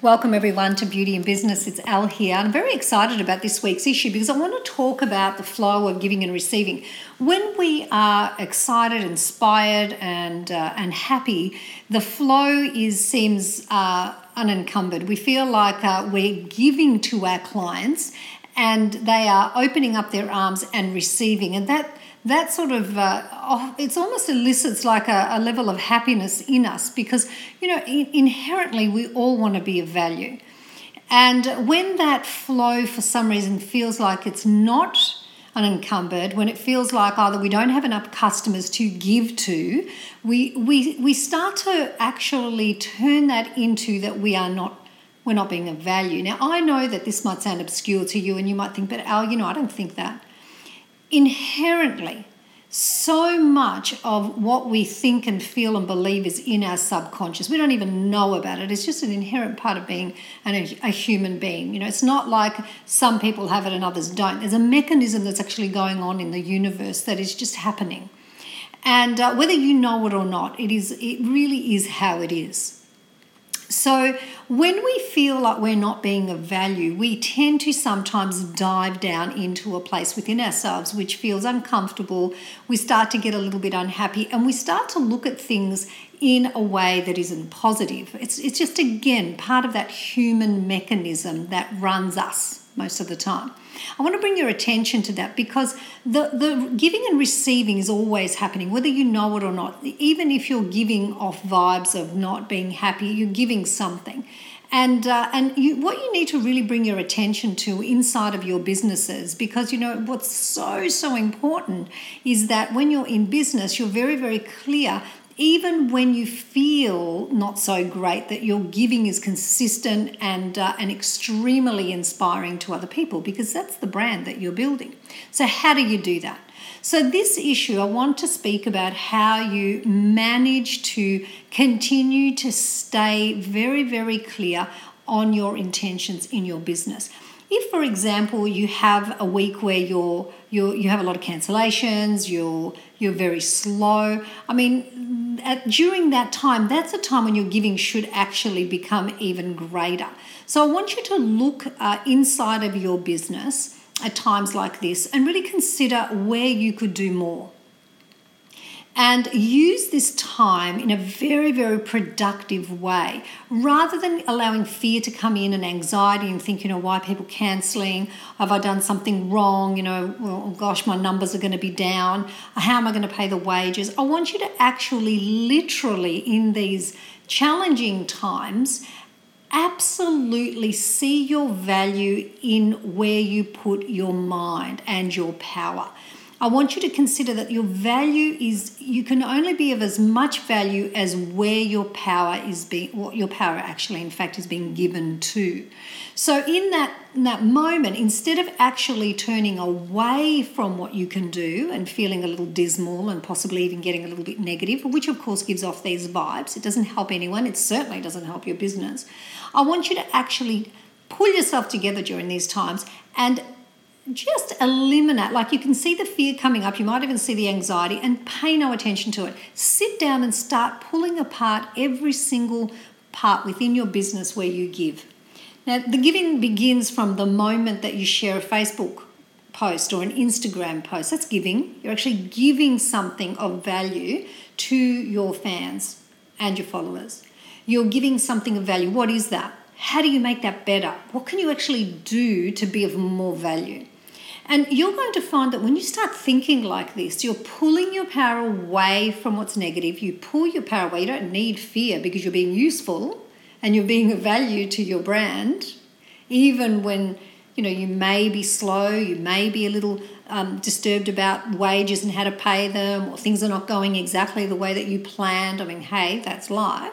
Welcome everyone to Beauty and Business. It's Al here. I'm very excited about this week's issue because I want to talk about the flow of giving and receiving. When we are excited, inspired, and uh, and happy, the flow is seems uh, unencumbered. We feel like uh, we're giving to our clients, and they are opening up their arms and receiving, and that that sort of uh, oh, it's almost elicits like a, a, level of happiness in us because you know in, inherently we all want to be of value. And when that flow for some reason feels like it's not unencumbered when it feels like either we don't have enough customers to give to we we we start to actually turn that into that we are not we're not being of value now i know that this might sound obscure to you and you might think but al you know i don't think that inherently so much of what we think and feel and believe is in our subconscious. We don't even know about it. It's just an inherent part of being an, a human being. You know, it's not like some people have it and others don't. There's a mechanism that's actually going on in the universe that is just happening. And uh, whether you know it or not, it is it really is how it is. So, when we feel like we're not being of value, we tend to sometimes dive down into a place within ourselves which feels uncomfortable. We start to get a little bit unhappy and we start to look at things in a way that isn't positive. It's, it's just, again, part of that human mechanism that runs us most of the time. I want to bring your attention to that because the, the giving and receiving is always happening, whether you know it or not. Even if you're giving off vibes of not being happy, you're giving something. And, uh, and you, what you need to really bring your attention to inside of your businesses, because you know what's so, so important is that when you're in business, you're very, very clear even when you feel not so great, that your giving is consistent and, uh, and extremely inspiring to other people because that's the brand that you're building. So, how do you do that? So, this issue, I want to speak about how you manage to continue to stay very, very clear on your intentions in your business. If, for example, you have a week where you're, you're you have a lot of cancellations, you're you're very slow. I mean, at, during that time, that's a time when your giving should actually become even greater. So I want you to look uh, inside of your business at times like this and really consider where you could do more and use this time in a very, very productive way rather than allowing fear to come in and anxiety and think, you oh, know, why people cancelling? Have I done something wrong? You know, well, gosh, my numbers are going to be down. How am I going to pay the wages? I want you to actually, literally, in these challenging times, absolutely see your value in where you put your mind and your power. I want you to consider that your value is you can only be of as much value as where your power is being what your power actually in fact is being given to. So in that in that moment, instead of actually turning away from what you can do and feeling a little dismal and possibly even getting a little bit negative, which of course gives off these vibes, it doesn't help anyone, it certainly doesn't help your business. I want you to actually pull yourself together during these times and just eliminate, like you can see the fear coming up, you might even see the anxiety, and pay no attention to it. Sit down and start pulling apart every single part within your business where you give. Now, the giving begins from the moment that you share a Facebook post or an Instagram post. That's giving. You're actually giving something of value to your fans and your followers. You're giving something of value. What is that? How do you make that better? What can you actually do to be of more value? And you're going to find that when you start thinking like this, you're pulling your power away from what's negative. You pull your power away. You don't need fear because you're being useful and you're being of value to your brand, even when you know you may be slow, you may be a little um, disturbed about wages and how to pay them, or things are not going exactly the way that you planned. I mean, hey, that's life.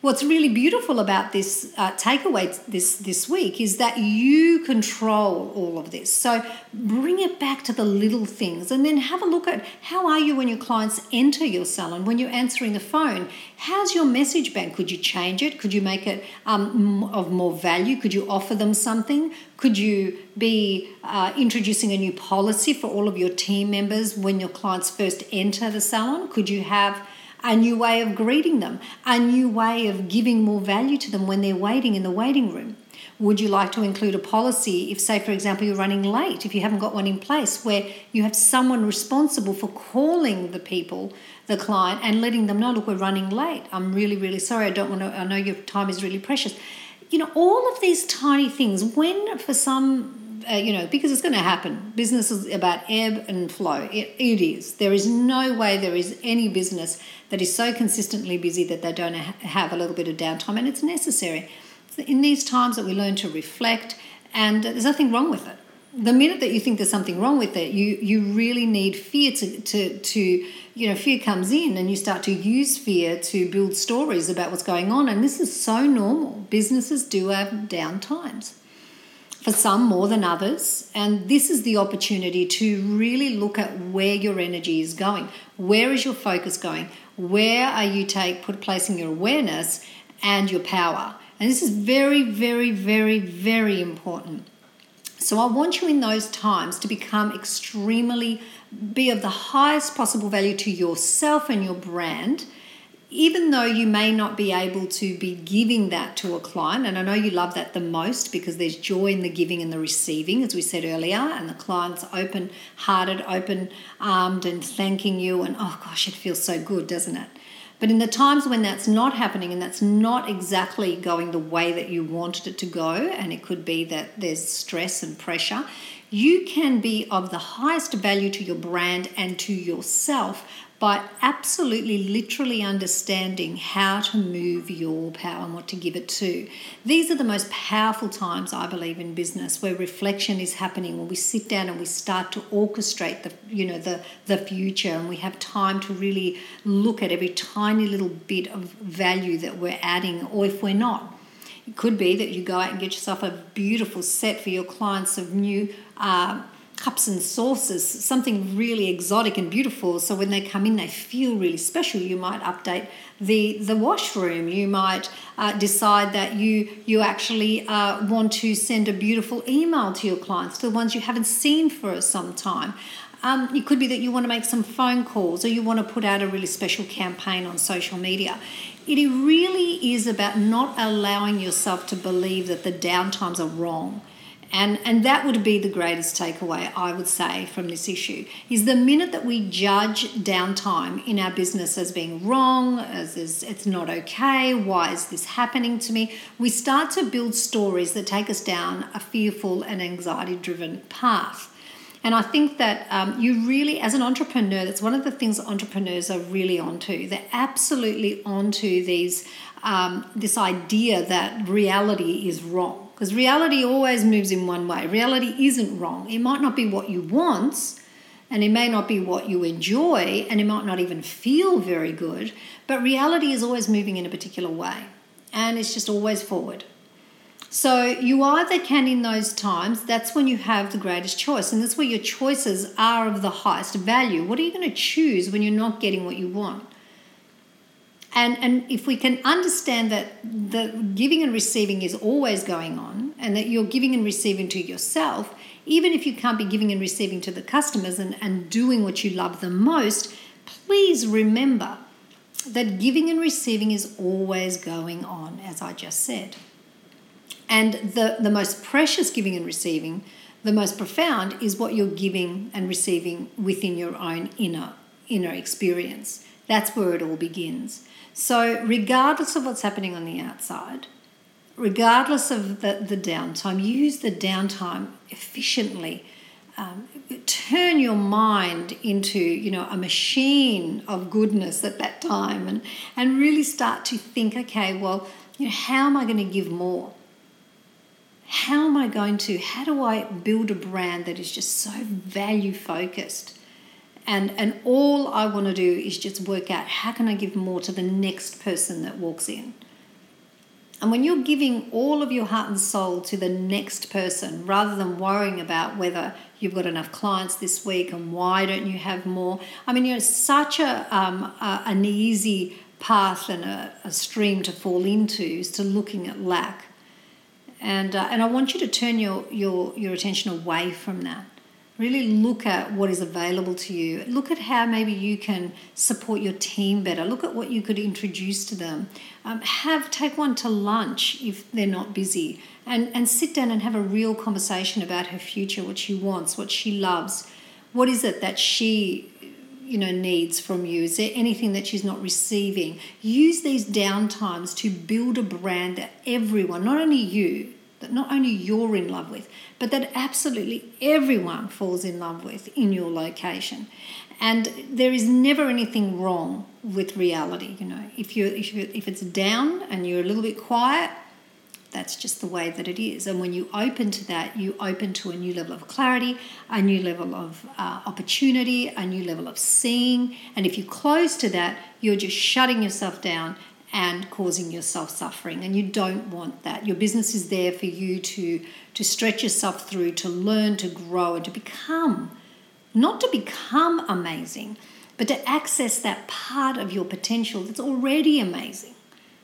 What's really beautiful about this uh, takeaway this this week is that you control all of this. So bring it back to the little things, and then have a look at how are you when your clients enter your salon, when you're answering the phone. How's your message bank? Could you change it? Could you make it um, of more value? Could you offer them something? Could you be uh, introducing a new policy for all of your team members when your clients first enter the salon? Could you have a new way of greeting them, a new way of giving more value to them when they're waiting in the waiting room. Would you like to include a policy if, say, for example, you're running late, if you haven't got one in place, where you have someone responsible for calling the people, the client, and letting them know, look, we're running late. I'm really, really sorry. I don't want to, I know your time is really precious. You know, all of these tiny things, when for some, uh, you know, because it's going to happen, business is about ebb and flow. It, it is. There is no way there is any business that is so consistently busy that they don't ha- have a little bit of downtime, and it's necessary in these times that we learn to reflect, and there's nothing wrong with it. The minute that you think there's something wrong with it, you you really need fear to, to, to you know, fear comes in and you start to use fear to build stories about what's going on. And this is so normal. Businesses do have down times for some more than others. And this is the opportunity to really look at where your energy is going. Where is your focus going? Where are you take put placing your awareness and your power? And this is very, very, very, very important. So I want you in those times to become extremely, be of the highest possible value to yourself and your brand, even though you may not be able to be giving that to a client. And I know you love that the most because there's joy in the giving and the receiving, as we said earlier, and the client's open hearted, open armed, and thanking you. And oh gosh, it feels so good, doesn't it? But in the times when that's not happening and that's not exactly going the way that you wanted it to go, and it could be that there's stress and pressure, you can be of the highest value to your brand and to yourself by absolutely literally understanding how to move your power and what to give it to. These are the most powerful times I believe in business where reflection is happening when we sit down and we start to orchestrate the you know the the future and we have time to really look at every tiny little bit of value that we're adding or if we're not. It could be that you go out and get yourself a beautiful set for your clients of new uh, cups and saucers, something really exotic and beautiful. So when they come in, they feel really special. You might update the the washroom. You might uh, decide that you you actually uh, want to send a beautiful email to your clients, to the ones you haven't seen for some time. Um, it could be that you want to make some phone calls or you want to put out a really special campaign on social media. It really is about not allowing yourself to believe that the downtimes are wrong and, and that would be the greatest takeaway, I would say, from this issue is the minute that we judge downtime in our business as being wrong, as is, it's not okay, why is this happening to me, we start to build stories that take us down a fearful and anxiety driven path. And I think that um, you really, as an entrepreneur, that's one of the things entrepreneurs are really onto. They're absolutely onto these um, this idea that reality is wrong because reality always moves in one way. Reality isn't wrong. It might not be what you want, and it may not be what you enjoy, and it might not even feel very good, but reality is always moving in a particular way, and it's just always forward. So you either can, in those times, that's when you have the greatest choice, and that's where your choices are of the highest value. What are you going to choose when you're not getting what you want? And, and if we can understand that the giving and receiving is always going on and that you're giving and receiving to yourself, even if you can't be giving and receiving to the customers and, and doing what you love the most, please remember that giving and receiving is always going on, as I just said. And the, the most precious giving and receiving, the most profound, is what you're giving and receiving within your own inner inner experience. That's where it all begins. So, regardless of what's happening on the outside, regardless of the, the downtime, use the downtime efficiently. Um, turn your mind into you know a machine of goodness at that time and and really start to think okay well you know how am i going to give more how am i going to how do i build a brand that is just so value focused and and all I want to do is just work out how can I give more to the next person that walks in. And when you're giving all of your heart and soul to the next person rather than worrying about whether you've got enough clients this week and why don't you have more, I mean, you know, such a, um, a an easy path and a, a, stream to fall into is to looking at lack. And, uh, and I want you to turn your, your, your attention away from that Really look at what is available to you. Look at how maybe you can support your team better. Look at what you could introduce to them. Um, have take one to lunch if they're not busy, and and sit down and have a real conversation about her future, what she wants, what she loves, what is it that she you know needs from you is there anything that she's not receiving use these downtimes to build a brand that everyone not only you that not only you're in love with but that absolutely everyone falls in love with in your location and there is never anything wrong with reality you know if you if if it's down and you're a little bit quiet that's just the way that it is. And when you open to that, you open to a new level of clarity, a new level of uh, opportunity, a new level of seeing. And if you close to that, you're just shutting yourself down and causing yourself suffering. And you don't want that. Your business is there for you to, to stretch yourself through, to learn, to grow, and to become, not to become amazing, but to access that part of your potential that's already amazing.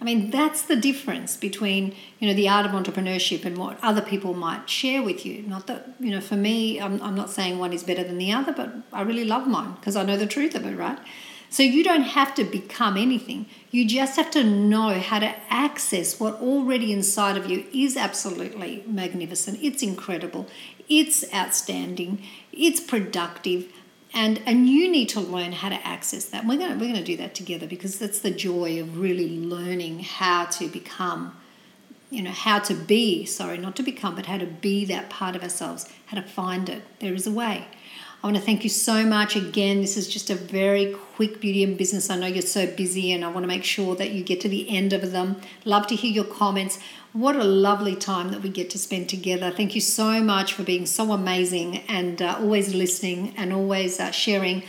I mean, that's the difference between, you know, the art of entrepreneurship and what other people might share with you. Not that, you know, for me, I'm, I'm not saying one is better than the other, but I really love mine because I know the truth of it, right? So you don't have to become anything. You just have to know how to access what already inside of you is absolutely magnificent. It's incredible. It's outstanding. It's productive and and you need to learn how to access that. We're gonna we're gonna do that together because that's the joy of really learning how to become, you know, how to be. Sorry, not to become, but how to be that part of ourselves. How to find it. There is a way. I want to thank you so much again. This is just a very quick beauty and business. I know you're so busy, and I want to make sure that you get to the end of them. Love to hear your comments. What a lovely time that we get to spend together. Thank you so much for being so amazing and uh, always listening and always uh, sharing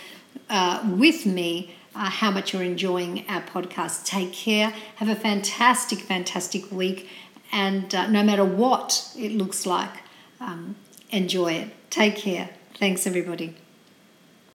uh, with me. Uh, how much you're enjoying our podcast. Take care. Have a fantastic, fantastic week. And uh, no matter what it looks like, um, enjoy it. Take care. Thanks, everybody.